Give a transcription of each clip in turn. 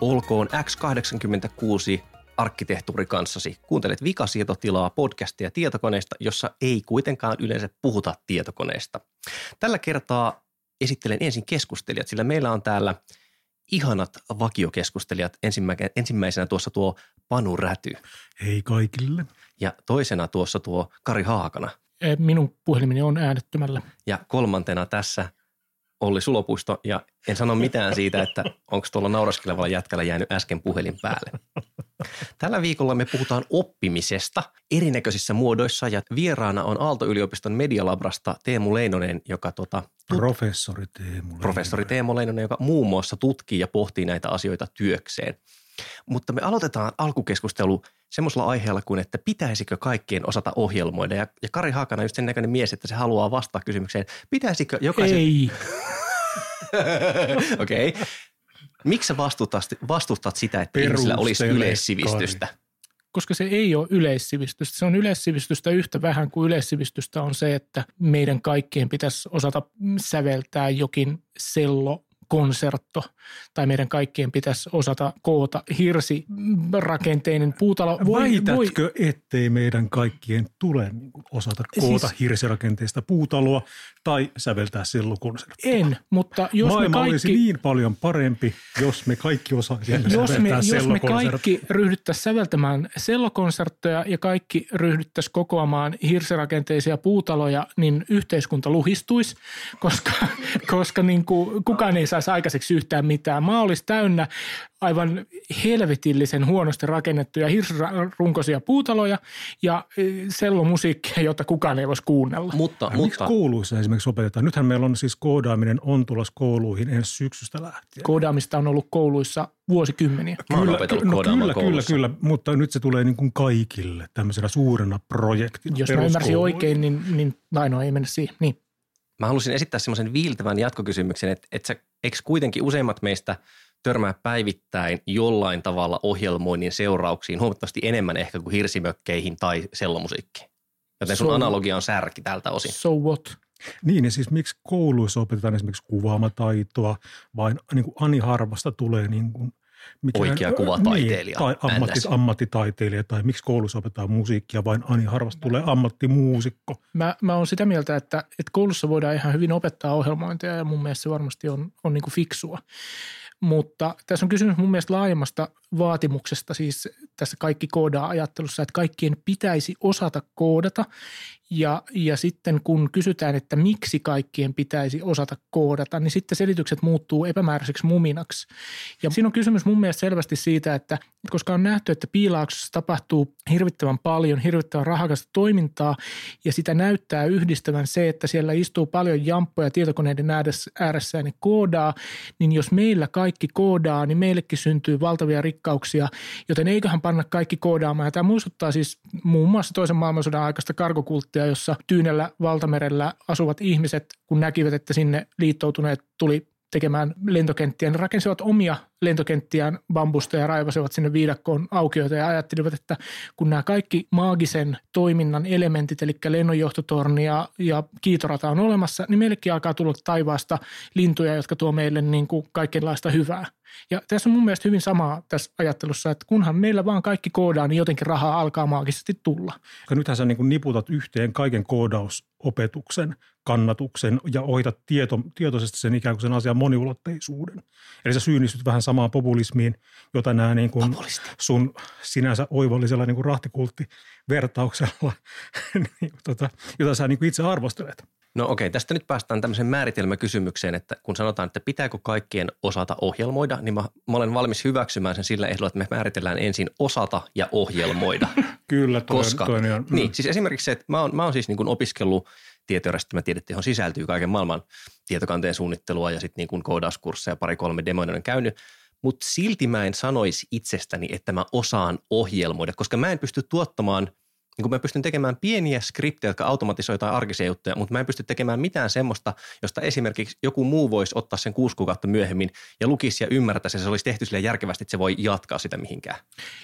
Olkoon X86 arkkitehtuuri kanssasi. Kuuntelet vikasietotilaa podcastia tietokoneesta, jossa ei kuitenkaan yleensä puhuta tietokoneesta. Tällä kertaa esittelen ensin keskustelijat, sillä meillä on täällä ihanat vakiokeskustelijat. Ensimmäisenä tuossa tuo Panu Räty. Hei kaikille. Ja toisena tuossa tuo Kari Haakana. Minun puhelimeni on äänettömällä. Ja kolmantena tässä Olli Sulopuisto ja en sano mitään siitä, että onko tuolla nauraskelevalla jätkällä jäänyt äsken puhelin päälle. Tällä viikolla me puhutaan oppimisesta erinäköisissä muodoissa ja vieraana on Aalto-yliopiston Medialabrasta Teemu Leinonen, joka tota, tut- professori Teemu Leinonen. professori Teemu Leinonen, joka muun muassa tutkii ja pohtii näitä asioita työkseen. Mutta me aloitetaan alkukeskustelu semmoisella aiheella kuin, että pitäisikö kaikkien osata ohjelmoida. Ja, ja Kari Haakana just sen näköinen mies, että se haluaa vastata kysymykseen, pitäisikö jokaisen... Ei. Okei. okay. Miksi sä vastustat, vastustat sitä, että ihmisillä olisi Perustele, yleissivistystä? Kari. koska se ei ole yleissivistystä. Se on yleissivistystä yhtä vähän kuin yleissivistystä on se, että meidän kaikkien pitäisi osata säveltää jokin sello konsertto, tai meidän kaikkien pitäisi osata koota hirsirakenteinen puutalo. Väitätkö, ettei meidän kaikkien tule osata koota Siis- hirsirakenteista puutaloa tai säveltää sellukonserttia? En, mutta jos Maailma me kaikki... olisi niin paljon parempi, jos me kaikki osaisimme jos me, jos me kaikki ryhdyttäisiin säveltämään sellokonsertteja ja kaikki ryhdyttäisiin kokoamaan hirsirakenteisia puutaloja, niin yhteiskunta luhistuisi, koska, koska niin kuin kukaan ei saisi aikaiseksi yhtään mitään. Maa olisi täynnä aivan helvetillisen huonosti rakennettuja hirsirunkoisia puutaloja ja eh, sellomusiikkia, jota kukaan ei voisi kuunnella. Mutta, Ja Miksi mutta kouluissa esimerkiksi opetetaan? Nythän meillä on siis koodaaminen on tulossa kouluihin ensi syksystä lähtien. Koodaamista on ollut kouluissa vuosikymmeniä. mä oon opetellut no kyllä, kyllä, kyllä, mutta nyt se tulee niin kuin kaikille tämmöisenä suurena projektina. Jos mä ymmärsin oikein, niin, niin tai no ei mennä siihen. Niin. mä halusin esittää semmoisen viiltävän jatkokysymyksen, että, että sä, eikö kuitenkin useimmat meistä törmää päivittäin jollain tavalla ohjelmoinnin seurauksiin huomattavasti enemmän ehkä kuin hirsimökkeihin tai sellomusiikkiin. Joten sun So- analogia on särki tältä osin. So what? Niin, ja siis miksi kouluissa opetetaan esimerkiksi kuvaamataitoa, vain niin kuin ani harvasta tulee niin kuin, mikä, Oikea kuvataiteilija, Niin, tai ammatti, ammattitaiteilija, tai miksi koulussa opetetaan musiikkia, vain ani harvasta tulee ammattimuusikko. Mä, mä oon sitä mieltä, että, että koulussa voidaan ihan hyvin opettaa ohjelmointia ja mun mielestä se varmasti on, on niin kuin fiksua. Mutta tässä on kysymys mun mielestä laajemmasta vaatimuksesta, siis tässä kaikki koodaa ajattelussa, että kaikkien pitäisi osata koodata. Ja, ja sitten kun kysytään, että miksi kaikkien pitäisi osata koodata, niin sitten selitykset muuttuu epämääräiseksi muminaksi. Ja siinä on kysymys mun mielestä selvästi siitä, että koska on nähty, että piilauksessa tapahtuu hirvittävän paljon, hirvittävän rahakasta toimintaa, ja sitä näyttää yhdistävän se, että siellä istuu paljon jamppoja tietokoneiden ääressä, ja ne koodaa, niin jos meillä kaikki koodaa, niin meillekin syntyy valtavia rikkauksia, joten eiköhän panna kaikki koodaamaan. Ja tämä muistuttaa siis muun muassa toisen maailmansodan aikaista kargokulttia, jossa Tyynellä valtamerellä asuvat ihmiset, kun näkivät, että sinne liittoutuneet tuli tekemään lentokenttiä, niin rakensivat omia lentokenttiään bambusta ja raivasivat sinne viidakkoon aukioita ja ajattelivat, että kun nämä kaikki maagisen toiminnan elementit, eli lennonjohtotorni ja, ja kiitorata on olemassa, niin meillekin alkaa tulla taivaasta lintuja, jotka tuo meille niin kuin kaikenlaista hyvää. Ja tässä on mun mielestä hyvin samaa tässä ajattelussa, että kunhan meillä vaan kaikki koodaa, niin jotenkin rahaa alkaa maagisesti tulla. Koska nythän sä niin kuin niputat yhteen kaiken koodausopetuksen, kannatuksen ja ohitat tieto, tietoisesti sen ikään kuin sen asian moniulotteisuuden. Eli sä syyllistyt vähän samaan populismiin, jota nämä niin kuin sun sinänsä oivallisella niin kuin rahtikulttivertauksella, jota sä niin kuin itse arvostelet. No okei, tästä nyt päästään tämmöiseen määritelmäkysymykseen, että kun sanotaan, että pitääkö kaikkien osata ohjelmoida, niin mä, mä olen valmis hyväksymään sen sillä ehdolla, että me määritellään ensin osata ja ohjelmoida. Kyllä, toi, Koska, toinen on. niin, siis esimerkiksi se, että mä oon, mä oon siis niin kuin opiskellut tietojärjestelmätiedettä, johon sisältyy kaiken maailman tietokanteen suunnittelua ja sitten niin kuin koodauskursseja, pari-kolme demoinen on käynyt, mutta silti mä en sanoisi itsestäni, että mä osaan ohjelmoida, koska mä en pysty tuottamaan, niin kuin mä pystyn tekemään pieniä skriptejä, jotka automatisoi jotain arkisia juttuja, mutta mä en pysty tekemään mitään semmoista, josta esimerkiksi joku muu voisi ottaa sen kuusi kuukautta myöhemmin ja lukisi ja ymmärtäisi, että se olisi tehty sille järkevästi, että se voi jatkaa sitä mihinkään.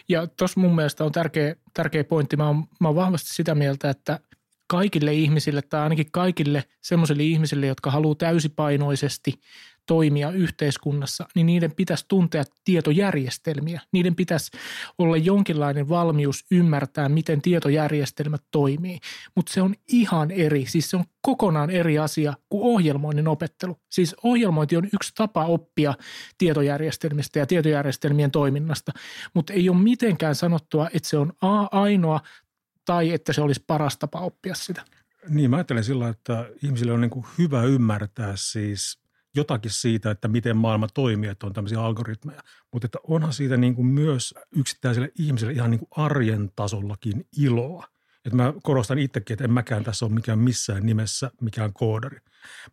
Ja tuossa mun mielestä on tärkeä, tärkeä pointti. Mä oon, mä oon vahvasti sitä mieltä, että kaikille ihmisille tai ainakin kaikille semmoisille ihmisille, jotka haluaa täysipainoisesti toimia yhteiskunnassa, niin niiden pitäisi tuntea tietojärjestelmiä. Niiden pitäisi olla jonkinlainen valmius ymmärtää, miten tietojärjestelmät toimii. Mutta se on ihan eri, siis se on kokonaan eri asia kuin ohjelmoinnin opettelu. Siis ohjelmointi on yksi tapa oppia tietojärjestelmistä ja tietojärjestelmien toiminnasta, mutta ei ole mitenkään sanottua, että se on A ainoa tai että se olisi paras tapa oppia sitä. Niin, mä ajattelen sillä, että ihmisille on niin kuin hyvä ymmärtää siis jotakin siitä, että miten maailma toimii, että on tämmöisiä algoritmeja. Mutta että onhan siitä niin kuin myös yksittäiselle ihmiselle ihan niin kuin arjen tasollakin iloa. Että mä korostan itsekin, että en mäkään tässä ole mikään missään nimessä mikään koodari.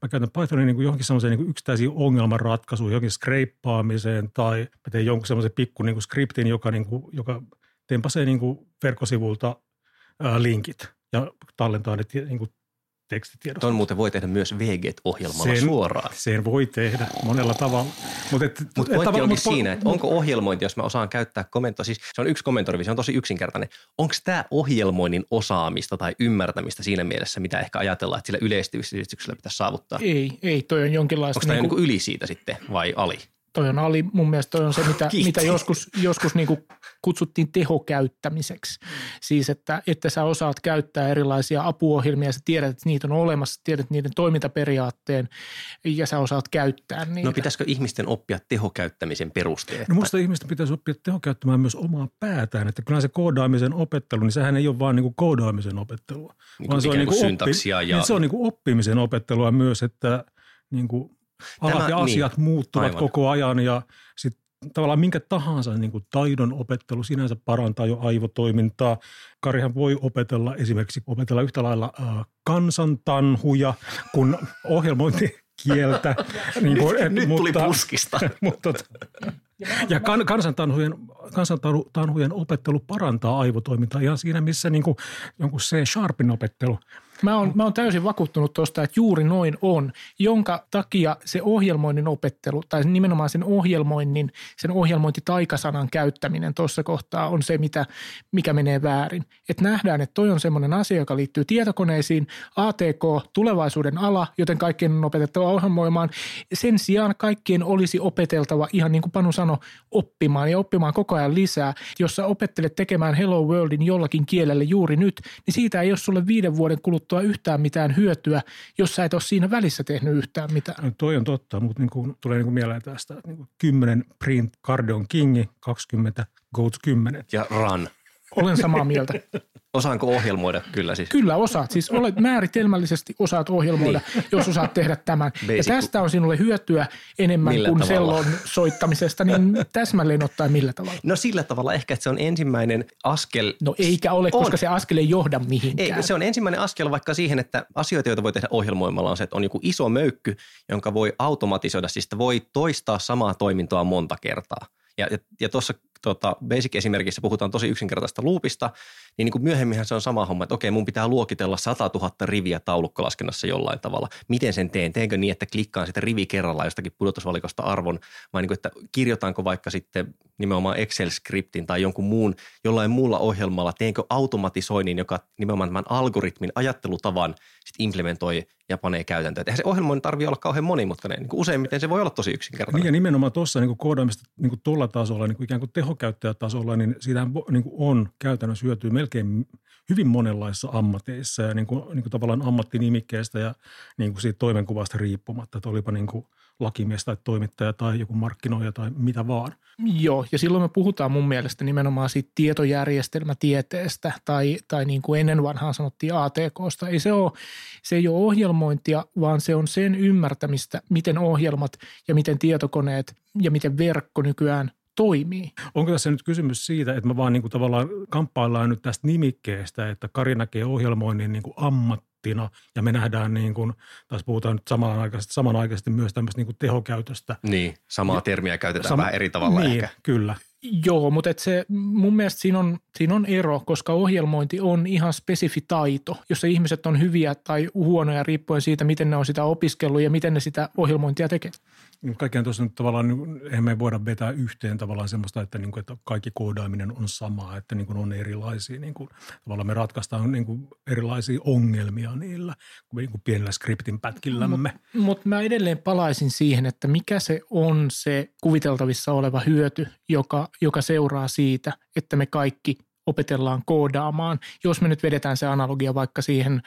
Mä käytän Pythonin niin kuin johonkin semmoiseen niin yksittäisiin ongelmanratkaisuun, johonkin skreippaamiseen tai mä teen jonkun semmoisen pikku niin kuin skriptin, joka, niin kuin, joka tempasee niin kuin verkkosivulta ää, linkit ja tallentaa ne niin kuin tekstitiedosta. Tuon muuten voi tehdä myös VGET-ohjelmalla Sen- suoraan. Sen voi tehdä monella tavalla. Mutta et, Mutta et onkin mut siinä, että onko ohjelmointi, jos mä osaan käyttää komentoa, siis se on yksi komentorivi, se on tosi yksinkertainen. Onko tämä ohjelmoinnin osaamista tai ymmärtämistä siinä mielessä, mitä ehkä ajatellaan, että sillä yleistyksellä pitäisi saavuttaa? Ei, ei, toi on jonkinlaista. Onko tämä niin yli siitä sitten vai ali? Toi on ali, mun mielestä toi on se, mitä, mitä joskus, joskus niin kuin kutsuttiin tehokäyttämiseksi. Siis, että, että sä osaat käyttää erilaisia apuohjelmia, sä tiedät, että niitä on olemassa, tiedät niiden toimintaperiaatteen ja sä osaat käyttää niitä. No pitäisikö ihmisten oppia tehokäyttämisen perusteet? No musta ihmisten pitäisi oppia tehokäyttämään myös omaa päätään. Että kyllä se koodaamisen opettelu, niin sehän ei ole vaan niin kuin koodaamisen opettelua. Niin kuin ikään kuin syntaksia ja- niin se on niin kuin oppimisen opettelua myös, että niin kuin alat Tämä- ja niin. asiat muuttuvat Aivan. koko ajan ja sitten tavallaan minkä tahansa niin kuin taidon opettelu sinänsä parantaa jo aivotoimintaa. Karihan voi opetella esimerkiksi opetella yhtä lailla äh, kansantanhuja kuin ohjelmointikieltä. niin kuin, Nyt tuli puskista. mutta, ja kan, kansantanhujen, kansantanhujen opettelu parantaa aivotoimintaa ihan siinä, missä niin kuin, jonkun C-sharpin opettelu. Mä oon, mä oon täysin vakuuttunut tuosta, että juuri noin on, jonka takia se ohjelmoinnin opettelu tai nimenomaan sen ohjelmoinnin, sen ohjelmointitaikasanan käyttäminen tuossa kohtaa on se, mitä, mikä menee väärin. Et nähdään, että toi on semmoinen asia, joka liittyy tietokoneisiin, ATK, tulevaisuuden ala, joten kaikkien on opetettava ohjelmoimaan. Sen sijaan kaikkien olisi opeteltava, ihan niin kuin Panu sanoi, oppimaan ja oppimaan koko ajan lisää. Jos sä opettelet tekemään Hello Worldin jollakin kielellä juuri nyt, niin siitä ei ole sulle viiden vuoden kuluttua yhtään mitään hyötyä, jos sä et ole siinä välissä tehnyt yhtään mitään. No, toi on totta, mutta niin kuin, tulee niin kuin mieleen tästä, että niin kuin 10 print Cardeon Kingi, 20 Goats 10. Ja run. Olen samaa mieltä. Osaanko ohjelmoida? Kyllä siis. Kyllä osaat, siis olet määritelmällisesti osaat ohjelmoida, niin. jos osaat tehdä tämän. Basic. Ja tästä on sinulle hyötyä enemmän Millä kuin tavalla? sellon soittamisesta, niin täsmälleen ottaen millä tavalla? No sillä tavalla ehkä, että se on ensimmäinen askel. No eikä ole, On. koska se askel ei johda mihinkään. Ei, se on ensimmäinen askel vaikka siihen, että asioita, joita voi tehdä ohjelmoimalla on se, että on joku iso möykky, jonka voi automatisoida, siis voi toistaa samaa toimintoa monta kertaa. Ja, ja, ja tuossa tota, Basic-esimerkissä puhutaan tosi yksinkertaista loopista, niin, niin kuin myöhemminhän se on sama homma, että okei, mun pitää luokitella 100 000 riviä taulukkolaskennassa jollain tavalla. Miten sen teen? Teenkö niin, että klikkaan sitä rivi kerrallaan jostakin pudotusvalikosta arvon, vai niin kuin, että kirjoitanko vaikka sitten nimenomaan Excel-skriptin tai jonkun muun, jollain muulla ohjelmalla, teenkö automatisoinnin, joka nimenomaan tämän algoritmin ajattelutavan sit implementoi ja panee käytäntöön. Eihän se ohjelmoinnin tarvitse olla kauhean monimutkainen. Niin useimmiten se voi olla tosi yksinkertainen. Niin ja nimenomaan tuossa niin koodaamista niin tuolla tasolla, niin kuin ikään kuin tehokäyttäjätasolla, niin siitä niin kuin on käytännössä hyötyä melkein hyvin monenlaisissa ammateissa ja niin kuin, niin kuin tavallaan ammattinimikkeestä ja niin kuin siitä toimenkuvasta riippumatta, että olipa niin kuin lakimies tai toimittaja tai joku markkinoija tai mitä vaan. Joo, ja silloin me puhutaan mun mielestä nimenomaan siitä tietojärjestelmätieteestä tai, tai niin kuin ennen vanhaan sanottiin ATKsta. Ei se, ole, se ei ole ohjelmointia, vaan se on sen ymmärtämistä, miten ohjelmat ja miten tietokoneet ja miten verkko nykyään toimii. Onko tässä nyt kysymys siitä, että me vaan niin kuin tavallaan kamppaillaan nyt tästä nimikkeestä, että Kari näkee ohjelmoinnin niin kuin ammattina ja me nähdään niin kuin, taas puhutaan nyt samanaikaisesti, samanaikaisesti myös tämmöistä niin kuin tehokäytöstä. Niin, samaa termiä käytetään Sama, vähän eri tavalla niin, ehkä. kyllä. Joo, mutta et se, mun mielestä siinä on, siinä on ero, koska ohjelmointi on ihan spesifi taito, jossa ihmiset on hyviä tai huonoja riippuen siitä, miten ne on sitä opiskellut ja miten ne sitä ohjelmointia tekee. Niin kaikkiaan tuossa nyt tavallaan, niin eihän me voida vetää yhteen tavallaan semmoista, että, niin kuin, että kaikki koodaaminen on samaa, että niin kuin on erilaisia, niin kuin, tavallaan me ratkaistaan niin kuin erilaisia ongelmia niillä niin kuin pienellä skriptin pätkillämme. Mutta mut mä edelleen palaisin siihen, että mikä se on se kuviteltavissa oleva hyöty, joka, joka seuraa siitä, että me kaikki opetellaan koodaamaan, jos me nyt vedetään se analogia vaikka siihen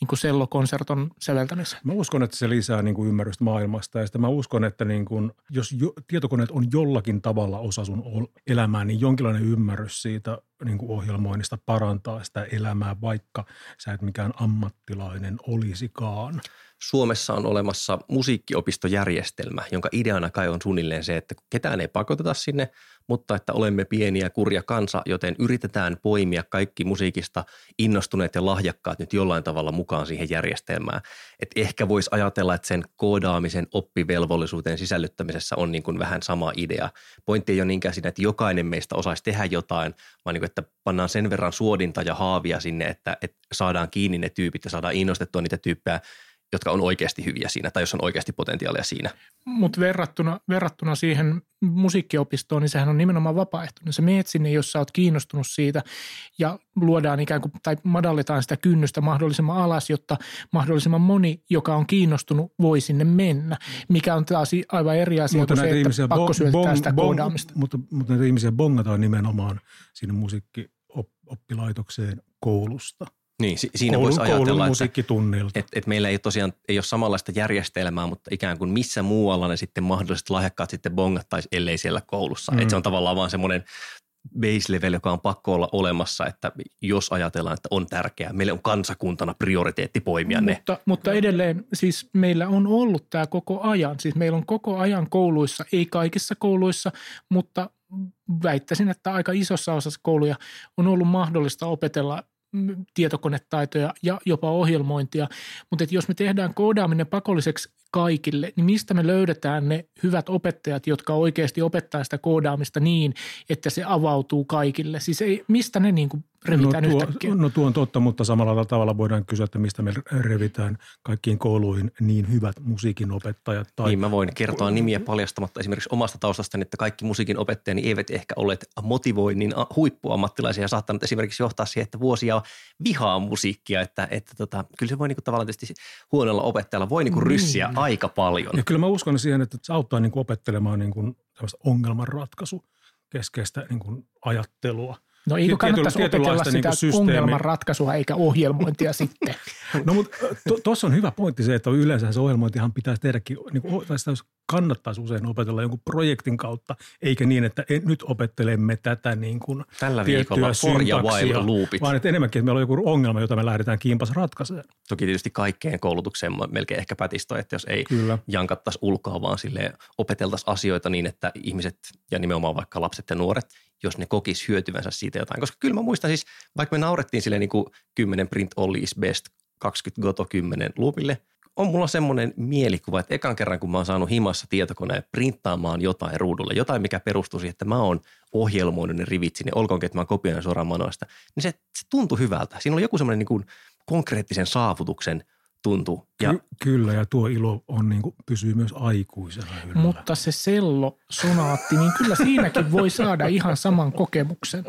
niin kuin sellokonserton säveltämiseen? Mä uskon, että se lisää niin kuin ymmärrystä maailmasta ja sitten mä uskon, että niin kuin, jos jo, tietokoneet on jollakin tavalla osa sun elämää, niin jonkinlainen ymmärrys siitä niin kuin ohjelmoinnista parantaa sitä elämää, vaikka sä et mikään ammattilainen olisikaan. Suomessa on olemassa musiikkiopistojärjestelmä, jonka ideana kai on suunnilleen se, että ketään ei pakoteta sinne, mutta että olemme pieniä kurja kansa, joten yritetään poimia kaikki musiikista innostuneet ja lahjakkaat nyt jollain tavalla mukaan siihen järjestelmään. Et ehkä voisi ajatella, että sen koodaamisen oppivelvollisuuteen sisällyttämisessä on niin kuin vähän sama idea. Pointti ei ole niinkään siinä, että jokainen meistä osaisi tehdä jotain, vaan niin kuin, että pannaan sen verran suodinta ja haavia sinne, että, että saadaan kiinni ne tyypit ja saadaan innostettua niitä tyyppejä jotka on oikeasti hyviä siinä tai jos on oikeasti potentiaalia siinä. Mutta verrattuna, verrattuna siihen musiikkiopistoon, niin sehän on nimenomaan vapaaehtoinen. Se meet sinne, jos sä oot kiinnostunut siitä ja luodaan ikään kuin tai madalletaan sitä kynnystä mahdollisimman alas, jotta mahdollisimman moni, joka on kiinnostunut, voi sinne mennä, mikä on taas aivan eri asia mutta kuin se, että pakko bong, sitä bong, koodaamista. Mutta, mutta näitä ihmisiä bongataan nimenomaan sinne musiikkioppilaitokseen koulusta – niin, si- siinä voisi ajatella, että, että, että meillä ei tosiaan ei ole samanlaista järjestelmää, mutta ikään kuin missä muualla ne sitten mahdolliset lahjakkaat sitten bongattaisi, ellei siellä koulussa. Mm. Että se on tavallaan vaan semmoinen base level, joka on pakko olla olemassa, että jos ajatellaan, että on tärkeää, meille on kansakuntana prioriteetti poimia ne. Mutta, mutta edelleen siis meillä on ollut tämä koko ajan, siis meillä on koko ajan kouluissa, ei kaikissa kouluissa, mutta väittäisin, että aika isossa osassa kouluja on ollut mahdollista opetella tietokonetaitoja ja jopa ohjelmointia. Mutta jos me tehdään koodaaminen pakolliseksi kaikille, niin mistä me löydetään ne hyvät opettajat, jotka oikeasti opettaa sitä koodaamista niin, että se avautuu kaikille? Siis ei, mistä ne niin kuin revitään no tuo, yhtäkkiä? No tuo on totta, mutta samalla tavalla voidaan kysyä, että mistä me revitään kaikkiin kouluihin niin hyvät musiikin opettajat. Tai... Niin mä voin kertoa nimiä paljastamatta esimerkiksi omasta taustastani, että kaikki musiikin opettajani eivät ehkä olleet motivoinnin huippuammattilaisia ja saattanut esimerkiksi johtaa siihen, että vuosia vihaa musiikkia, että, että tota, kyllä se voi niinku tavallaan tietysti huonolla opettajalla voi niinku ryssiä mm aika paljon. Ja kyllä mä uskon siihen, että se auttaa niin kuin opettelemaan niin kuin ongelmanratkaisu keskeistä niin kuin ajattelua. No eikö kannattaisi opetella sitä niin ongelmanratkaisua eikä ohjelmointia sitten? No mutta tuossa on hyvä pointti se, että yleensä se ohjelmointihan pitäisi tehdäkin, niin kuin, tai sitä kannattaisi usein opetella jonkun projektin kautta, eikä niin, että nyt opettelemme tätä niin kuin Tällä viikolla for ja while loopit. Vaan että enemmänkin, että meillä on joku ongelma, jota me lähdetään kiimpas ratkaisemaan. Toki tietysti kaikkeen koulutukseen melkein ehkä pätistö, että jos ei Kyllä. jankattaisi ulkoa, vaan sille opeteltaisiin asioita niin, että ihmiset ja nimenomaan vaikka lapset ja nuoret, jos ne kokis hyötyvänsä siitä jotain. Koska kyllä mä muistan siis, vaikka me naurettiin sille niin kuin 10 print all is best, 20 goto 10 loopille – on mulla semmoinen mielikuva, että ekan kerran kun mä oon saanut himassa tietokoneen printtaamaan jotain ruudulle, jotain mikä perustuu siihen, että mä oon ohjelmoinut ne rivit sinne, olkoonkin, että mä kopioin suoraan manoista, niin se, se tuntui hyvältä. Siinä oli joku semmoinen niin kuin konkreettisen saavutuksen tuntu. Ja, Ky- kyllä, ja tuo ilo on niin kuin, pysyy myös aikuisena yllä. Mutta se sello sonaatti, niin kyllä siinäkin voi saada ihan saman kokemuksen.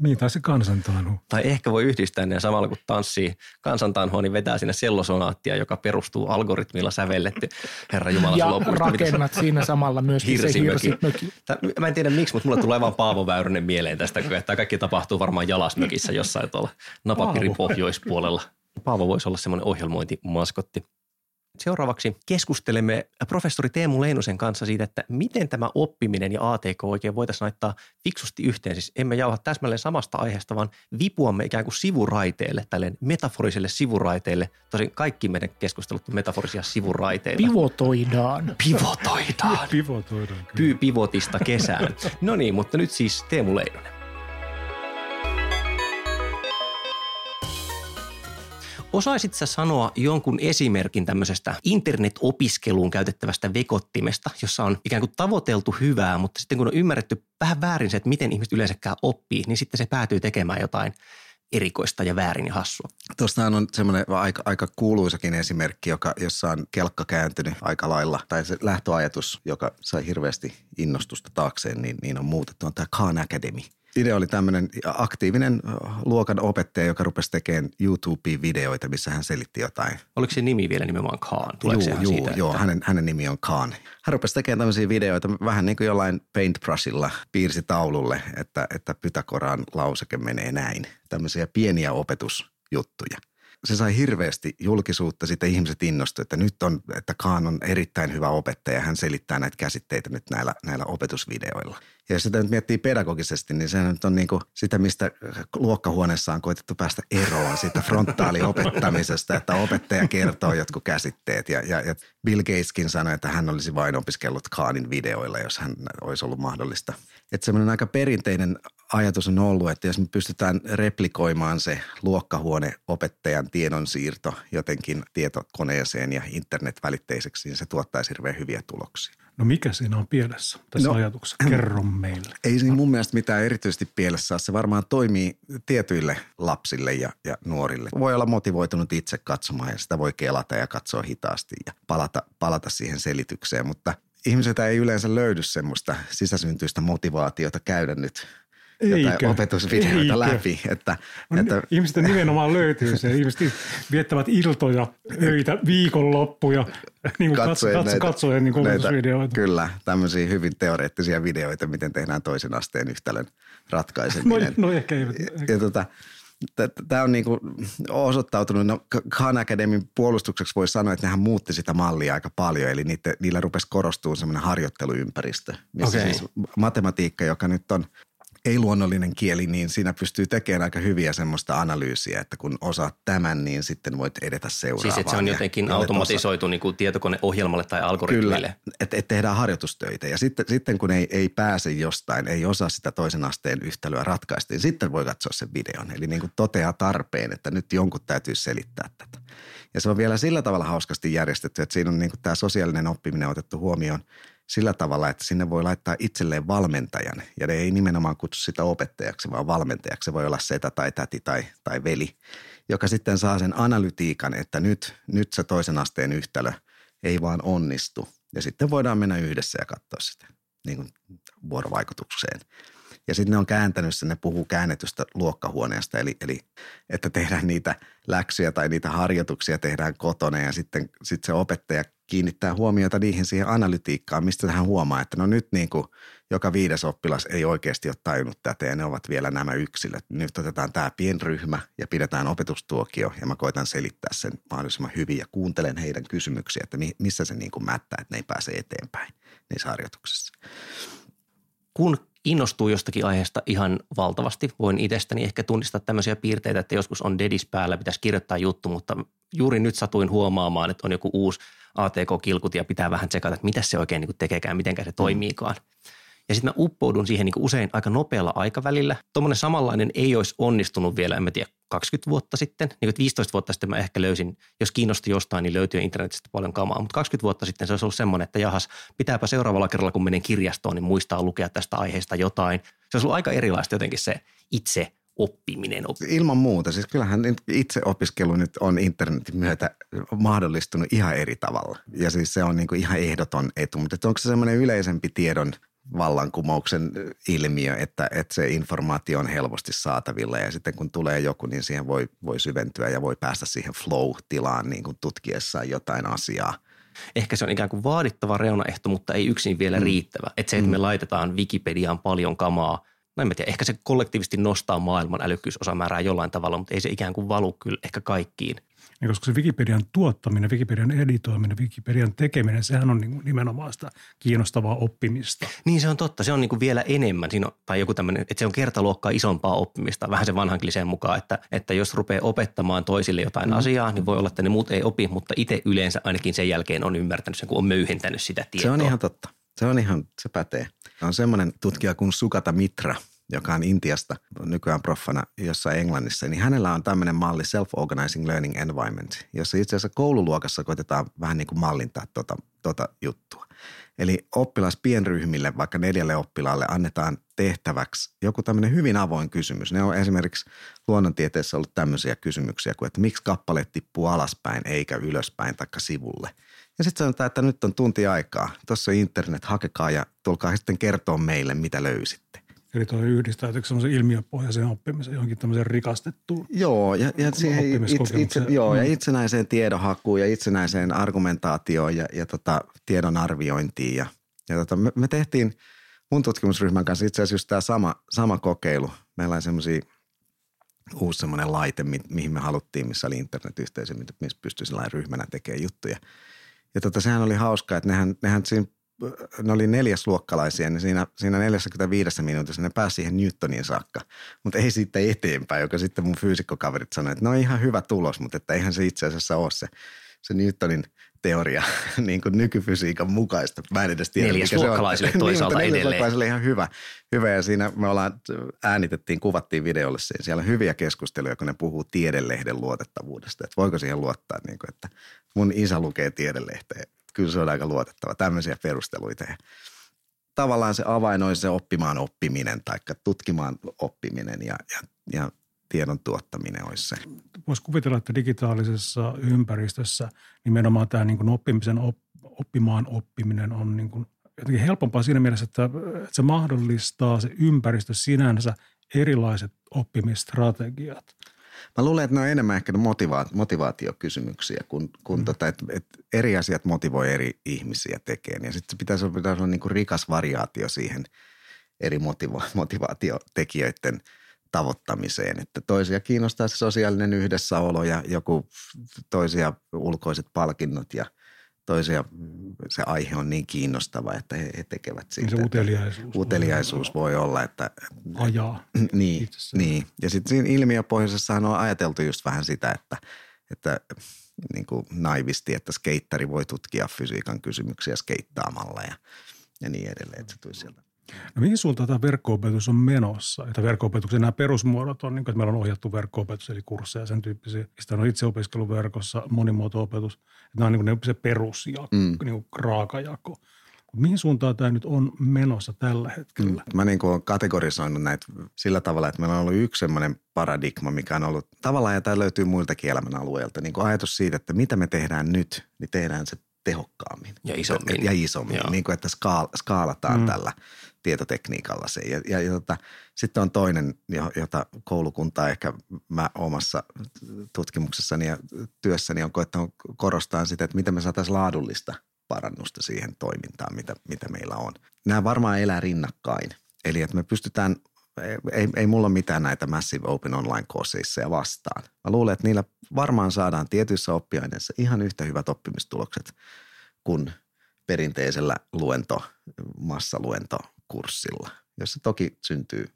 Niin, tai se kansantanhu. Tai ehkä voi yhdistää ne samalla kun tanssii kansantanhua, niin vetää sinne sellosonaattia, joka perustuu algoritmilla sävelletty. Herra Jumala, ja rakennat mitä... siinä samalla myös se hirsimöki. Mä en tiedä miksi, mutta mulle tulee vaan Paavo Väyrynen mieleen tästä, kun tämä kaikki tapahtuu varmaan jalasmökissä jossain tuolla napapirin pohjoispuolella. Paavo voisi olla semmoinen ohjelmointimaskotti. Seuraavaksi keskustelemme professori Teemu Leinosen kanssa siitä, että miten tämä oppiminen ja ATK oikein voitaisiin laittaa fiksusti yhteen. Siis emme jauha täsmälleen samasta aiheesta, vaan vipuamme ikään kuin sivuraiteelle, tälleen metaforiselle sivuraiteelle. Tosin kaikki meidän keskustelut on metaforisia sivuraiteita. Pivotoidaan. Pivotoidaan. Pivotoidaan. Pyy pivotista kesään. No niin, mutta nyt siis Teemu Leinonen. Osaisit sä sanoa jonkun esimerkin tämmöisestä internet-opiskeluun käytettävästä vekottimesta, jossa on ikään kuin tavoiteltu hyvää, mutta sitten kun on ymmärretty vähän väärin se, että miten ihmiset yleensäkään oppii, niin sitten se päätyy tekemään jotain erikoista ja väärin ja hassua. Tuostahan on semmoinen aika, aika kuuluisakin esimerkki, joka, jossa on kelkka kääntynyt aika lailla. Tai se lähtöajatus, joka sai hirveästi innostusta taakseen, niin, niin on muutettu. On tämä Khan Academy – idea oli tämmöinen aktiivinen luokan opettaja, joka rupesi tekemään YouTube-videoita, missä hän selitti jotain. Oliko se nimi vielä nimenomaan Khan? Tuleeko joo, joo, siitä, joo että... hänen, hänen nimi on Khan. Hän rupesi tekemään tämmöisiä videoita vähän niin kuin jollain paintbrushilla piirsi taululle, että, että Pythagoran lauseke menee näin. Tämmöisiä pieniä opetusjuttuja se sai hirveästi julkisuutta, sitten ihmiset innostuivat, että nyt on, että Kaan on erittäin hyvä opettaja, hän selittää näitä käsitteitä nyt näillä, näillä opetusvideoilla. Ja jos sitä nyt miettii pedagogisesti, niin se nyt on niin kuin sitä, mistä luokkahuoneessa on koitettu päästä eroon siitä frontaaliopettamisesta, että opettaja kertoo jotkut käsitteet. Ja, ja, ja Bill Gateskin sanoi, että hän olisi vain opiskellut Kaanin videoilla, jos hän olisi ollut mahdollista. Että semmoinen aika perinteinen ajatus on ollut, että jos me pystytään replikoimaan se luokkahuone opettajan tiedonsiirto jotenkin tietokoneeseen ja internet-välitteiseksi, niin se tuottaisi hirveän hyviä tuloksia. No mikä siinä on pielessä tässä no, ajatuksessa? Kerro meille. Ei siinä mun mielestä mitään erityisesti pielessä Se varmaan toimii tietyille lapsille ja, ja nuorille. Voi olla motivoitunut itse katsomaan ja sitä voi kelata ja katsoa hitaasti ja palata, palata siihen selitykseen. Mutta ihmisiltä ei yleensä löydy semmoista sisäsyntyistä motivaatiota käydä nyt jotain Eikö? opetusvideoita Eikö? läpi. Että, no, että... Ihmistä nimenomaan löytyy se. Ihmiset viettävät iltoja, öitä, viikonloppuja, niin kuin katsoen, katso, näitä, katsoen niin näitä, opetusvideoita. Kyllä, tämmöisiä hyvin teoreettisia videoita, miten tehdään toisen asteen yhtälön ratkaiseminen. No, no ehkä eivät. Ja, ja tota, Tämä on niin kuin osoittautunut, no Khan Academyn puolustukseksi voi sanoa, että nehän muutti sitä mallia aika paljon, eli niitä, niillä rupesi korostumaan semmoinen harjoitteluympäristö, missä okay. siis matematiikka, joka nyt on ei-luonnollinen kieli, niin siinä pystyy tekemään aika hyviä semmoista analyysiä, että kun osaat tämän, niin sitten voit edetä seuraavaan. Siis että se on jotenkin automatisoitu niin kuin tietokoneohjelmalle tai algoritmille. Kyllä, että et tehdään harjoitustöitä ja sitten, sitten kun ei, ei pääse jostain, ei osaa sitä toisen asteen yhtälöä ratkaista, niin sitten voi katsoa sen videon. Eli niin kuin toteaa tarpeen, että nyt jonkun täytyy selittää tätä. Ja se on vielä sillä tavalla hauskasti järjestetty, että siinä on niin kuin tämä sosiaalinen oppiminen otettu huomioon – sillä tavalla, että sinne voi laittaa itselleen valmentajan. Ja ne ei nimenomaan kutsu sitä opettajaksi, vaan valmentajaksi. Se voi olla setä tai täti tai, tai veli, joka sitten saa sen analytiikan, että nyt, nyt se toisen asteen yhtälö ei vaan onnistu. Ja sitten voidaan mennä yhdessä ja katsoa sitä niin kuin vuorovaikutukseen. Ja sitten ne on kääntänyt sen, ne puhuu käännetystä luokkahuoneesta, eli, eli että tehdään niitä läksyjä tai niitä harjoituksia tehdään kotona ja sitten sit se opettaja kiinnittää huomiota niihin siihen analytiikkaan, mistä hän huomaa, että no nyt niin kuin joka viides oppilas ei oikeasti ole tajunnut tätä ja ne ovat vielä nämä yksilöt. Nyt otetaan tämä pienryhmä ja pidetään opetustuokio ja mä koitan selittää sen mahdollisimman hyvin ja kuuntelen heidän kysymyksiä, että missä se niin kuin mättää, että ne ei pääse eteenpäin niissä harjoituksissa. Kun innostuu jostakin aiheesta ihan valtavasti. Voin itsestäni ehkä tunnistaa tämmöisiä piirteitä, että joskus on dedis päällä, pitäisi kirjoittaa juttu, mutta juuri nyt satuin huomaamaan, että on joku uusi ATK-kilkut ja pitää vähän tsekata, että mitä se oikein niin tekeekään, miten se toimiikaan. Ja sitten mä uppoudun siihen niin usein aika nopealla aikavälillä. Tuommoinen samanlainen ei olisi onnistunut vielä, en mä tiedä, 20 vuotta sitten. Niin 15 vuotta sitten mä ehkä löysin, jos kiinnosti jostain, niin löytyy internetistä paljon kamaa. Mutta 20 vuotta sitten se olisi ollut semmoinen, että jahas, pitääpä seuraavalla kerralla, kun menen kirjastoon, niin muistaa lukea tästä aiheesta jotain. Se olisi ollut aika erilaista jotenkin se itse oppiminen. Ilman muuta. Siis kyllähän itse opiskelu nyt on internetin myötä mahdollistunut ihan eri tavalla. Ja siis se on niin kuin ihan ehdoton etu. Mutta onko se semmoinen yleisempi tiedon vallankumouksen ilmiö, että, että se informaatio on helposti saatavilla ja sitten kun tulee joku, niin siihen voi, voi syventyä ja voi päästä siihen flow-tilaan niin kuin tutkiessaan jotain asiaa. Ehkä se on ikään kuin vaadittava reunaehto, mutta ei yksin vielä mm. riittävä. Että se, että me mm. laitetaan Wikipediaan paljon kamaa, no en mä tiedä, ehkä se kollektiivisesti nostaa maailman älykkyysosamäärää jollain tavalla, mutta ei se ikään kuin valu kyllä ehkä kaikkiin. Niin koska se Wikipedian tuottaminen, Wikipedian editoiminen, Wikipedian tekeminen, sehän on niin nimenomaan sitä kiinnostavaa oppimista. Niin se on totta, se on niin kuin vielä enemmän, Siinä on, tai joku tämmöinen, että se on kertaluokkaa isompaa oppimista, vähän sen vanhan kliseen mukaan, että, että jos rupeaa opettamaan toisille jotain mm. asiaa, niin voi olla, että ne muut ei opi, mutta itse yleensä ainakin sen jälkeen on ymmärtänyt sen, kun on möyhentänyt sitä tietoa. Se on ihan totta. Se on ihan, se pätee. On semmoinen tutkija kuin Sukata Mitra, joka on Intiasta nykyään proffana jossain Englannissa, niin hänellä on tämmöinen malli Self-Organizing Learning Environment, jossa itse asiassa koululuokassa koitetaan vähän niin kuin mallintaa tuota, tuota juttua. Eli oppilas pienryhmille, vaikka neljälle oppilaalle, annetaan tehtäväksi joku tämmöinen hyvin avoin kysymys. Ne on esimerkiksi luonnontieteessä ollut tämmöisiä kysymyksiä kuin, että miksi kappale tippuu alaspäin eikä ylöspäin taikka sivulle. Ja sitten sanotaan, että nyt on tunti aikaa. Tuossa on internet, hakekaa ja tulkaa sitten kertoa meille, mitä löysitte. Eli tuo yhdistää semmoisen ilmiöpohjaisen oppimisen johonkin tämmöiseen rikastettuun Joo, ja, ja, siihen itse, itse, joo, ja mm. itsenäiseen tiedonhakuun ja itsenäiseen argumentaatioon ja, ja tota, tiedon arviointiin. Ja, ja tota, me, me tehtiin mun tutkimusryhmän kanssa itse asiassa just tämä sama, sama kokeilu. Meillä on semmoisia uusi semmoinen laite, mi, mihin me haluttiin, missä oli internetyhteisö, missä pystyi sellainen ryhmänä tekemään juttuja. Ja tota, sehän oli hauskaa, että nehän, nehän siinä ne oli neljäsluokkalaisia, niin siinä, siinä 45 minuutissa ne pääsi siihen Newtonin saakka, mutta ei siitä eteenpäin, joka sitten mun fyysikkokaverit sanoi, että no ihan hyvä tulos, mutta että eihän se itse asiassa ole se, se Newtonin teoria niin kuin nykyfysiikan mukaista. Mä en edes tiedä, Neljäsluokkalaisille niin, toisaalta niin, edelleen. Ihan hyvä, hyvä ja siinä me ollaan, äänitettiin, kuvattiin videolle siinä. Siellä on hyviä keskusteluja, kun ne puhuu tiedelehden luotettavuudesta, että voiko siihen luottaa, niin kuin, että mun isä lukee tiedelehteen kyllä se on aika luotettava. Tämmöisiä perusteluita. Ja tavallaan se avain olisi se oppimaan oppiminen tai tutkimaan oppiminen ja, ja, ja tiedon tuottaminen olisi se. Voisi kuvitella, että digitaalisessa ympäristössä nimenomaan tämä niin kuin oppimisen op, oppimaan oppiminen on niin kuin jotenkin helpompaa siinä mielessä, että, että se mahdollistaa se ympäristö sinänsä erilaiset oppimistrategiat. Mä luulen, että ne on enemmän ehkä motiva- motivaatiokysymyksiä, kun, kun mm. tota, että et eri asiat motivoi eri ihmisiä tekemään. Ja sitten se pitäisi, pitäisi olla niin kuin rikas variaatio siihen eri motiva- motivaatiotekijöiden tavoittamiseen. Että toisia kiinnostaa se sosiaalinen yhdessäolo ja joku toisia ulkoiset palkinnot ja – toisia se aihe on niin kiinnostava, että he, he tekevät siitä. Niin se uteliaisuus. Uteliaisuus voi olla, että... Ajaa. niin, niin. Ja sitten siinä ilmiöpohjaisessahan on ajateltu just vähän sitä, että, että niin kuin naivisti, että skeittari voi tutkia fysiikan kysymyksiä skeittaamalla ja, ja niin edelleen, että se tulisi sieltä No mihin suuntaan tämä verkko-opetus on menossa? Että verkko-opetuksen nämä perusmuodot on, niin kuin, että meillä on ohjattu verkko-opetus, eli kursseja ja sen tyyppisiä. Sitten on itse opiskelu verkossa, monimuoto-opetus. Että nämä on niin kuin se perusjako, mm. niin kuin raakajako. Mihin suuntaan tämä nyt on menossa tällä hetkellä? Mm. Mä niin kuin olen kategorisoinut näitä sillä tavalla, että meillä on ollut yksi semmoinen paradigma, mikä on ollut tavallaan, ja tämä löytyy muiltakin elämänalueilta, niin kuin ajatus siitä, että mitä me tehdään nyt, niin tehdään se tehokkaammin. Ja isommin. Ja isommin, niin kuin että skaalataan mm. tällä tietotekniikalla se. Ja, ja, tota, sitten on toinen, jota koulukunta ehkä mä omassa tutkimuksessani ja työssäni on koettanut korostaa sitä, että miten me saataisiin laadullista parannusta siihen toimintaan, mitä, mitä meillä on. Nämä varmaan elää rinnakkain. Eli että me pystytään, ei, ei mulla mitään näitä Massive Open Online Courseissa vastaan. Mä luulen, että niillä varmaan saadaan tietyissä oppiaineissa ihan yhtä hyvät oppimistulokset kuin perinteisellä luento, massaluentokurssilla, jossa toki syntyy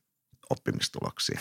oppimistuloksia.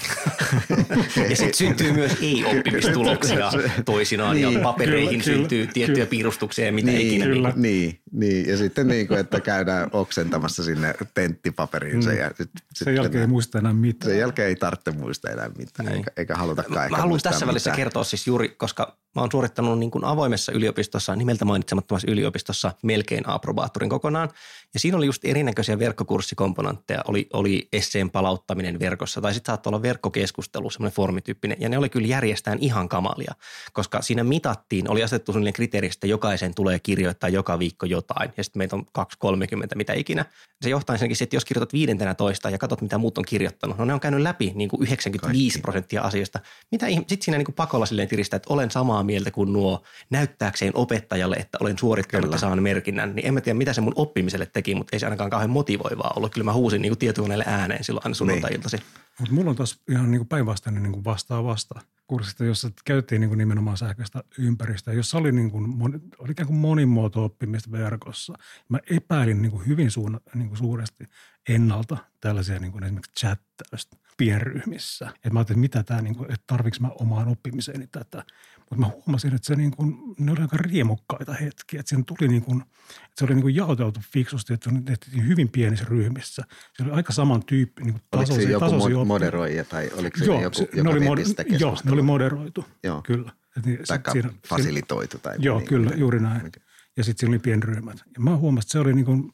ja sitten syntyy myös ei-oppimistuloksia toisinaan niin, ja papereihin kyllä, syntyy kyllä, tiettyjä kyllä. piirustuksia ja mitä niin, ikinä. Kyllä. Niin, niin, ja sitten niin kuin, että käydään oksentamassa sinne tenttipaperiinsa. Mm. Ja sit, sen jälkeen ei muista enää mitään. Sen jälkeen ei tarvitse muistaa enää mitään, niin. eikä, eikä halutakaan Mä haluan tässä välissä mitään. kertoa siis juuri, koska mä oon suorittanut niin kuin avoimessa yliopistossa, nimeltä mainitsemattomassa yliopistossa melkein aprobaattorin kokonaan. Ja siinä oli just erinäköisiä verkkokurssikomponentteja. Oli, oli esseen palauttaminen verkossa tai sitten saattoi olla verkkokeskustelu, semmoinen formityyppinen. Ja ne oli kyllä järjestään ihan kamalia, koska siinä mitattiin, oli asetettu sellainen kriteeri, että jokaisen tulee kirjoittaa joka viikko jotain. Ja sitten meitä on 2-30 mitä ikinä. Se johtaa ensinnäkin että jos kirjoitat viidentenä toista ja katsot, mitä muut on kirjoittanut, no ne on käynyt läpi niin kuin 95 Kaikki. prosenttia asioista. Mitä sitten siinä niin kuin pakolla silleen tiristää, että olen samaa mieltä kuin nuo näyttääkseen opettajalle, että olen suorittanut Kyllä. ja saan merkinnän. Niin en mä tiedä, mitä se mun oppimiselle teki, mutta ei se ainakaan kauhean motivoivaa ollut. Kyllä mä huusin niin kuin tietokoneelle ääneen silloin aina sunnuntai-iltaisin. Mutta mulla on taas ihan niin kuin päinvastainen niin kuin vastaa vasta kurssista, jossa käytettiin niin kuin nimenomaan sähköistä ympäristöä, jossa oli, niin kuin, oli ikään kuin monimuoto-oppimista verkossa. Mä epäilin niin kuin hyvin suuna, niin kuin suuresti ennalta tällaisia niin kuin esimerkiksi chattausta pienryhmissä. Et mä ajattelin, että mitä tämä, niin kuin, että tarviks mä omaan oppimiseeni tätä. Mutta mä huomasin, että se niin kuin, ne oli aika riemukkaita hetkiä. Että tuli niin kuin, että se oli niin kuin jaoteltu fiksusti, että ne tehtiin hyvin pienissä ryhmissä. Se oli aika saman tyyppi, niin Oliko se joku tasoisia mo- oppi- moderoija tai oliko se Joo, joku, se, joka ne oli, mod- joo, ne oli moderoitu, Joo. kyllä. Niin, Taikka siinä- fasilitoitu. Tai Joo, niin, kyllä, niin. juuri näin. Ja sitten siinä oli pienryhmät. Ja mä huomasin, että se oli niin kuin,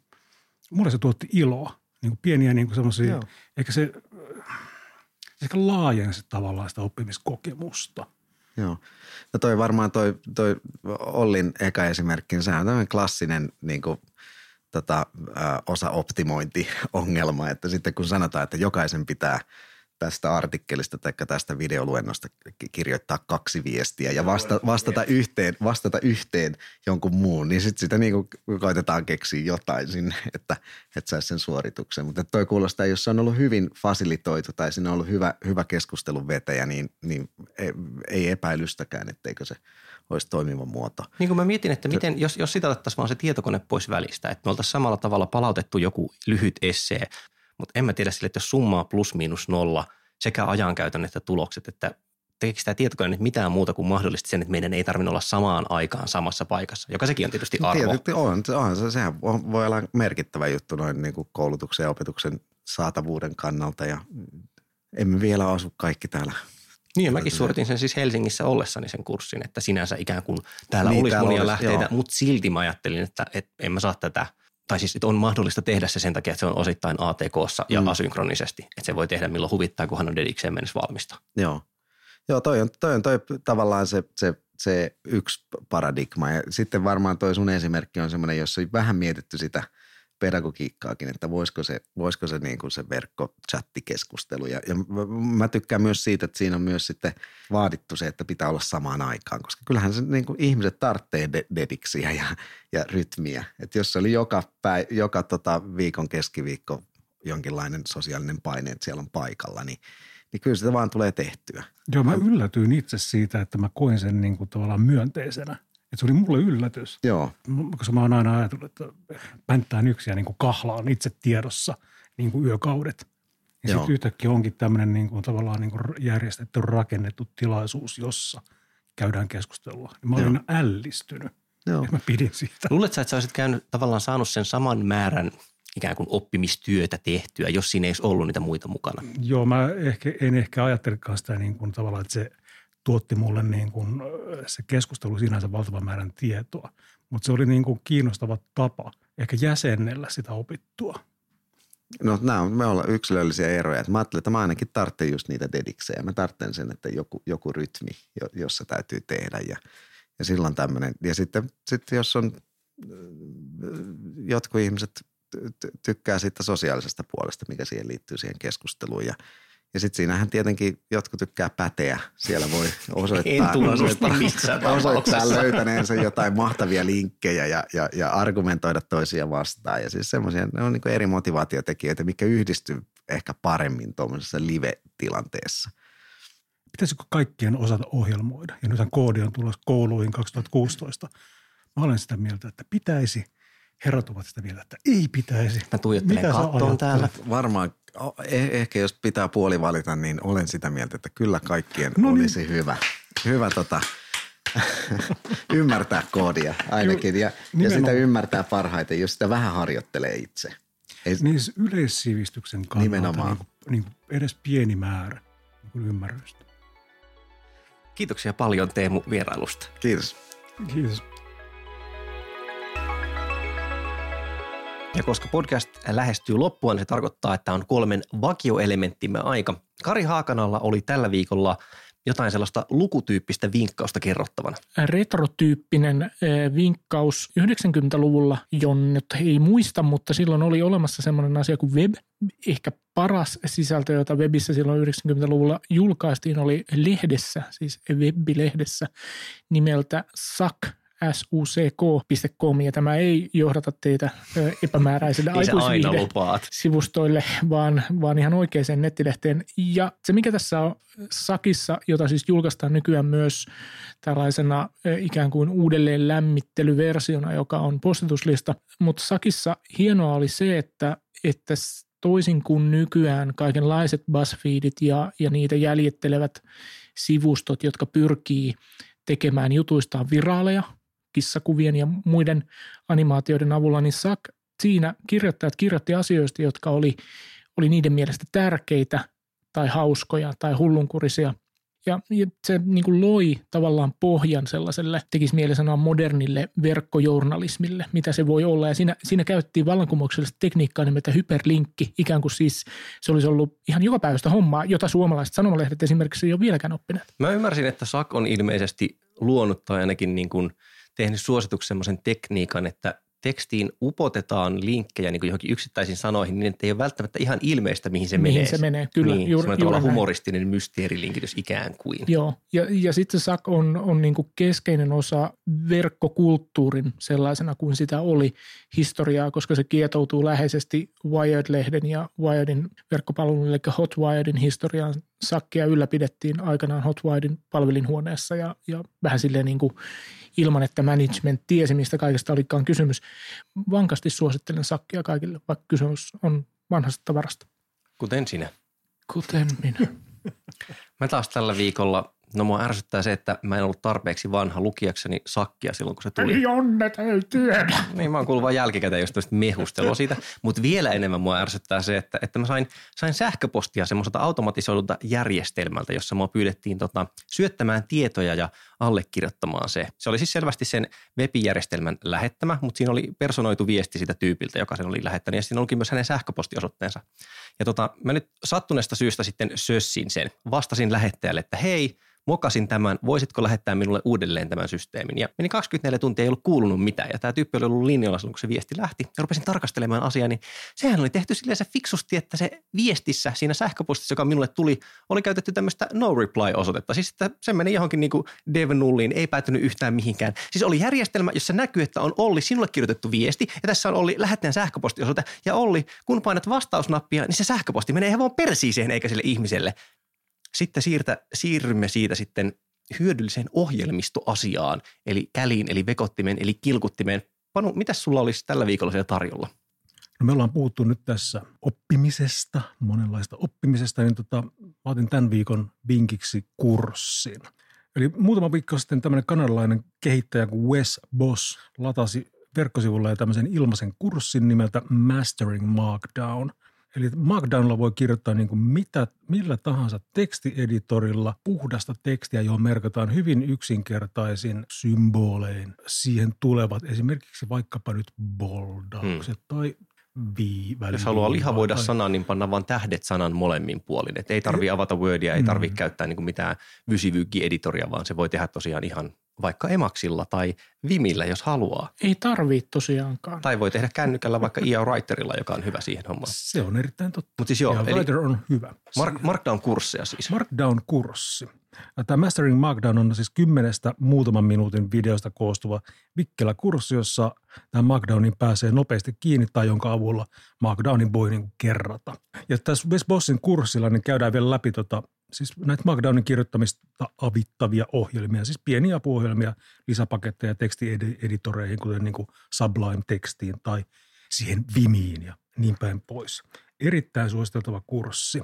mulle se tuotti iloa. Niin kuin pieniä niin kuin semmoisia, eikä se, se ehkä laajensi tavallaan sitä oppimiskokemusta. Joo. No toi varmaan toi, toi Ollin eka esimerkki, niin sehän on tämmöinen klassinen niin kuin, tota, osa-optimointi-ongelma, että sitten kun sanotaan, että jokaisen pitää tästä artikkelista tai tästä videoluennosta ki- kirjoittaa kaksi viestiä ja vasta, vastata, yhteen, vastata yhteen jonkun muun, niin sitten sitä niin kuin koitetaan keksiä jotain sinne, että, että saisi sen suorituksen. Mutta toi kuulostaa, jos se on ollut hyvin fasilitoitu tai siinä on ollut hyvä, hyvä keskustelun vetäjä, niin, niin ei, ei epäilystäkään, etteikö se olisi toimiva muoto. Niin kuin mä mietin, että miten, jos, jos sitä otettaisiin vaan se tietokone pois välistä, että me oltaisiin samalla tavalla palautettu joku lyhyt essee, mutta en mä tiedä sille, että jos summaa plus miinus nolla sekä ajankäytön että tulokset, että tekeekö tämä tietokone nyt mitään muuta kuin mahdollisesti sen, että meidän ei tarvinnut olla samaan aikaan samassa paikassa, joka sekin on tietysti arvo. Tietysti on, on se, sehän on- voi olla merkittävä juttu noin niin kuin koulutuksen ja opetuksen saatavuuden kannalta ja emme vielä asu kaikki täällä. Niin, ja mäkin suoritin sen siis Helsingissä ollessani sen kurssin, että sinänsä ikään kuin täällä Niin, olisi täällä monia olisi, lähteitä, joo. mutta silti mä ajattelin, että, että en mä saa tätä, tai siis että on mahdollista tehdä se sen takia, että se on osittain ATKssa ja Mm. mm. asynkronisesti, että se voi tehdä milloin huvittaa, kunhan on dedikseen mennessä valmista. Joo, Joo toi, on, toi on toi tavallaan se, se, se yksi paradigma ja sitten varmaan toi sun esimerkki on semmoinen, jossa on vähän mietitty sitä pedagogiikkaakin, että voisiko se, voisiko se, niin kuin se verkkochattikeskustelu. Ja, ja mä- tykkään myös siitä, että siinä on myös sitten vaadittu se, että pitää olla samaan aikaan, koska kyllähän se niin kuin ihmiset tarvitsee de- dediksiä ja, ja rytmiä. Että jos se oli joka, päi, joka tota viikon keskiviikko jonkinlainen sosiaalinen paine, että siellä on paikalla, niin, niin kyllä sitä vaan tulee tehtyä. Joo, mä yllätyin itse siitä, että mä koin sen niin kuin tavallaan myönteisenä. Että se oli mulle yllätys. Joo, Koska mä oon aina ajatellut, että pänttään yksi ja niin kuin kahlaan itse tiedossa niin kuin yökaudet. Ja Joo. sitten yhtäkkiä onkin tämmöinen niin kuin tavallaan niin kuin järjestetty, rakennettu tilaisuus, jossa käydään keskustelua. Ja mä olin ällistynyt. joo. Ja mä pidin siitä. Luuletko että sä olisit käynyt tavallaan saanut sen saman määrän ikään kuin oppimistyötä tehtyä, jos siinä ei olisi ollut niitä muita mukana? Joo, mä ehkä, en ehkä ajattelekaan sitä niin kuin tavallaan, että se tuotti mulle niin kuin, ö, se keskustelu sinänsä valtavan määrän tietoa. Mutta se oli niin kuin kiinnostava tapa ehkä jäsennellä sitä opittua. No nämä on, me ollaan yksilöllisiä eroja. Mä ajattelin, että mä ainakin tarvitsen just niitä dediksejä. Mä tarvitsen sen, että joku, joku rytmi, jo- jossa täytyy tehdä ja, ja silloin tämmöinen. Ja sitten, sitten jos on, äh, jotkut ihmiset ty- ty- tykkää siitä sosiaalisesta puolesta, mikä siihen liittyy siihen keskusteluun ja ja sitten siinähän tietenkin jotkut tykkää päteä. Siellä voi osoittaa, osoittaa, osoittaa löytäneensä jotain mahtavia linkkejä ja, ja, ja argumentoida toisia vastaan. Ja siis semmoisia, ne on niin eri motivaatiotekijöitä, mikä yhdistyy ehkä paremmin tuommoisessa live-tilanteessa. Pitäisikö kaikkien osata ohjelmoida? Ja nythän koodi on tulossa kouluihin 2016. Mä olen sitä mieltä, että pitäisi. Herrat ovat sitä mieltä, että ei pitäisi. Mä tuijottelen Mitä kattoon täällä. Varmaan, ehkä jos pitää puoli valita, niin olen sitä mieltä, että kyllä kaikkien No niin. olisi hyvä, hyvä tota, ymmärtää koodia ainakin. Ja, ja sitä ymmärtää parhaiten, jos sitä vähän harjoittelee itse. Ei, Niin siis yleissivistyksen kannalta Nimenomaan. niin kuin, niin kuin edes pieni määrä niin kuin ymmärrystä. Kiitoksia paljon Teemu vierailusta. Kiitos. Kiitos. Ja koska podcast lähestyy loppuun, se tarkoittaa, että on kolmen vakioelementtimme aika. Kari Haakanalla oli tällä viikolla jotain sellaista lukutyyppistä vinkkausta kerrottavana? Retrotyyppinen eh, vinkkaus 90-luvulla, jonne ei muista, mutta silloin oli olemassa sellainen asia kuin web. Ehkä paras sisältö, jota webissä silloin 90-luvulla julkaistiin, oli lehdessä, siis web-lehdessä nimeltä SAK – suck.com ja tämä ei johdata teitä epämääräisille sivustoille, vaan, vaan ihan oikeaan nettilehteen. Ja se, mikä tässä on Sakissa, jota siis julkaistaan nykyään myös tällaisena ikään kuin uudelleen lämmittelyversiona, joka on postituslista, mutta Sakissa hienoa oli se, että, että toisin kuin nykyään kaikenlaiset BuzzFeedit ja, ja niitä jäljittelevät sivustot, jotka pyrkii tekemään jutuistaan viraaleja – kissakuvien ja muiden animaatioiden avulla, niin Sack, siinä kirjoittajat kirjoitti asioista, jotka oli, oli niiden mielestä tärkeitä tai hauskoja tai hullunkurisia. Ja, ja se niin kuin loi tavallaan pohjan sellaiselle, tekisi mieli sanoa modernille verkkojournalismille, mitä se voi olla. Ja siinä, siinä käytettiin vallankumouksellista tekniikkaa nimeltä hyperlinkki, ikään kuin siis se olisi ollut ihan joka päivästä hommaa, jota suomalaiset sanomalehdet esimerkiksi ei ole vieläkään oppineet. Mä ymmärsin, että SAK on ilmeisesti luonut tai ainakin niin kuin – tehnyt suosituksen semmoisen tekniikan, että tekstiin upotetaan linkkejä niin kuin johonkin yksittäisiin sanoihin niin, että ei ole välttämättä ihan ilmeistä, mihin se mihin menee. se menee, kyllä. Niin, juuri, juuri humoristinen mysteerilinkitys ikään kuin. Joo, ja, ja sitten SAK on, on niin kuin keskeinen osa verkkokulttuurin sellaisena kuin sitä oli historiaa, koska se kietoutuu läheisesti Wired-lehden ja Wiredin verkkopalvelun, eli Hotwiredin historiaan. Sakkia ylläpidettiin aikanaan Hotwiredin palvelinhuoneessa ja, ja vähän silleen niin kuin – ilman, että management tiesi, mistä kaikesta olikaan kysymys. Vankasti suosittelen sakkia kaikille, vaikka kysymys on vanhasta tavarasta. Kuten sinä. Kuten minä. Mä taas tällä viikolla No mua ärsyttää se, että mä en ollut tarpeeksi vanha lukijakseni sakkia silloin, kun se tuli. Ei onnet, ei tiedä. Niin, mä oon kuullut vaan jälkikäteen just mehustelua siitä. Mutta vielä enemmän mua ärsyttää se, että, että mä sain, sain sähköpostia semmoiselta automatisoidulta järjestelmältä, jossa mua pyydettiin tota, syöttämään tietoja ja allekirjoittamaan se. Se oli siis selvästi sen webijärjestelmän lähettämä, mutta siinä oli personoitu viesti sitä tyypiltä, joka sen oli lähettänyt. Ja siinä olikin myös hänen sähköpostiosoitteensa. Ja tota, mä nyt sattuneesta syystä sitten sössin sen. Vastasin lähettäjälle, että hei, mokasin tämän, voisitko lähettää minulle uudelleen tämän systeemin. Ja meni 24 tuntia, ei ollut kuulunut mitään. Ja tämä tyyppi oli ollut linjalla silloin, kun se viesti lähti. Ja rupesin tarkastelemaan asiaa, niin sehän oli tehty silleen se fiksusti, että se viestissä siinä sähköpostissa, joka minulle tuli, oli käytetty tämmöistä no reply-osoitetta. Siis että se meni johonkin niin kuin dev nulliin, ei päätynyt yhtään mihinkään. Siis oli järjestelmä, jossa näkyy, että on Olli sinulle kirjoitettu viesti, ja tässä on Olli lähettäjän sähköpostiosoite, ja Olli, kun painat vastausnappia, niin se sähköposti menee ihan vaan persiiseen eikä sille ihmiselle. Sitten siirtä, siirrymme siitä sitten hyödylliseen ohjelmistoasiaan, eli käliin, eli vekottimen, eli kilkuttimen. Panu, mitä sulla olisi tällä viikolla siellä tarjolla? No me ollaan puhuttu nyt tässä oppimisesta, monenlaista oppimisesta, niin tota, mä otin tämän viikon vinkiksi kurssin. Eli muutama viikko sitten tämmöinen kanadalainen kehittäjä kuin Wes Boss latasi verkkosivulla tämmöisen ilmaisen kurssin nimeltä Mastering Markdown – Eli Markdownilla voi kirjoittaa niin kuin mitä, millä tahansa tekstieditorilla puhdasta tekstiä, johon merkataan hyvin yksinkertaisin symbolein. Siihen tulevat esimerkiksi vaikkapa nyt boldaukset hmm. tai vii, Jos haluaa lihavoida tai... sanaa, niin panna vain tähdet sanan molemmin puolin. Et ei tarvi avata Wordia, ei tarvi mm. käyttää niin kuin mitään vysivyykki-editoria, vaan se voi tehdä tosiaan ihan vaikka Emaksilla tai Vimillä, jos haluaa. Ei tarvii tosiaankaan. Tai voi tehdä kännykällä vaikka IA Writerilla, joka on hyvä siihen hommaan. Se on erittäin totta. Mutta siis joo, eli Writer on hyvä. Mark, Markdown-kursseja siis. Markdown-kurssi. Tämä Mastering Markdown on siis kymmenestä muutaman minuutin videosta koostuva vikkelä kurssi, jossa tämä Markdownin pääsee nopeasti kiinni tai jonka avulla Markdownin voi niin kerrata. Ja tässä Wes Bossin kurssilla niin käydään vielä läpi tota siis näitä Markdownin kirjoittamista avittavia ohjelmia, siis pieniä apuohjelmia, lisäpaketteja tekstieditoreihin, kuten niin kuin Sublime-tekstiin tai siihen Vimiin ja niin päin pois. Erittäin suositeltava kurssi.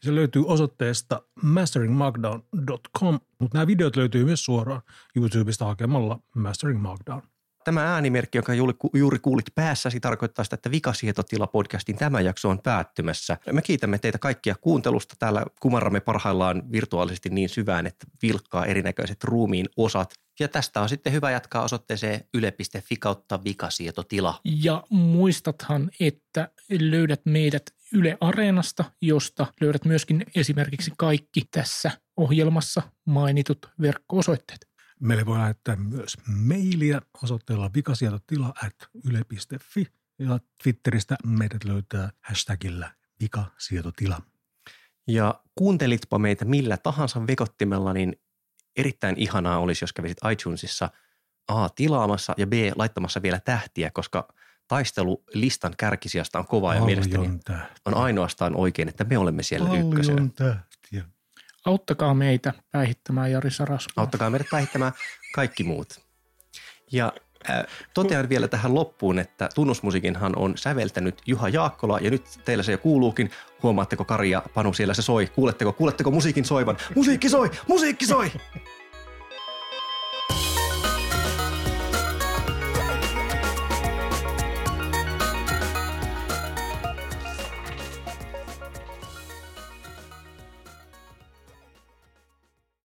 Se löytyy osoitteesta masteringmarkdown.com, mutta nämä videot löytyy myös suoraan YouTubesta hakemalla Mastering Markdown. Tämä äänimerkki, jonka juuri kuulit päässäsi, tarkoittaa sitä, että Vikasietotila podcastin tämä jakso on päättymässä. Me kiitämme teitä kaikkia kuuntelusta. Täällä kumarramme parhaillaan virtuaalisesti niin syvään, että vilkkaa erinäköiset ruumiin osat. Ja tästä on sitten hyvä jatkaa osoitteeseen yle.fi kautta vikasietotila. Ja muistathan, että löydät meidät Yle Areenasta, josta löydät myöskin esimerkiksi kaikki tässä ohjelmassa mainitut verkko-osoitteet. Meille voi lähettää myös mailia osoitteella vikasietotila at yle.fi ja Twitteristä meidät löytää hashtagillä vikasietotila. Ja kuuntelitpa meitä millä tahansa vekottimella, niin erittäin ihanaa olisi, jos kävisit iTunesissa A. tilaamassa ja B. laittamassa vielä tähtiä, koska taistelu listan kärkisijasta on kova ja mielestäni tähtiä. on ainoastaan oikein, että me olemme siellä Paljon ykkösenä. tähtiä. Auttakaa meitä päihittämään Jari Sarasmaa. Auttakaa meidät päihittämään kaikki muut. Ja äh, totean vielä tähän loppuun, että tunnusmusiikinhan on säveltänyt Juha Jaakkola ja nyt teillä se jo kuuluukin. Huomaatteko Kari ja Panu siellä se soi? Kuuletteko, kuuletteko musiikin soivan? Musiikki soi! Musiikki soi!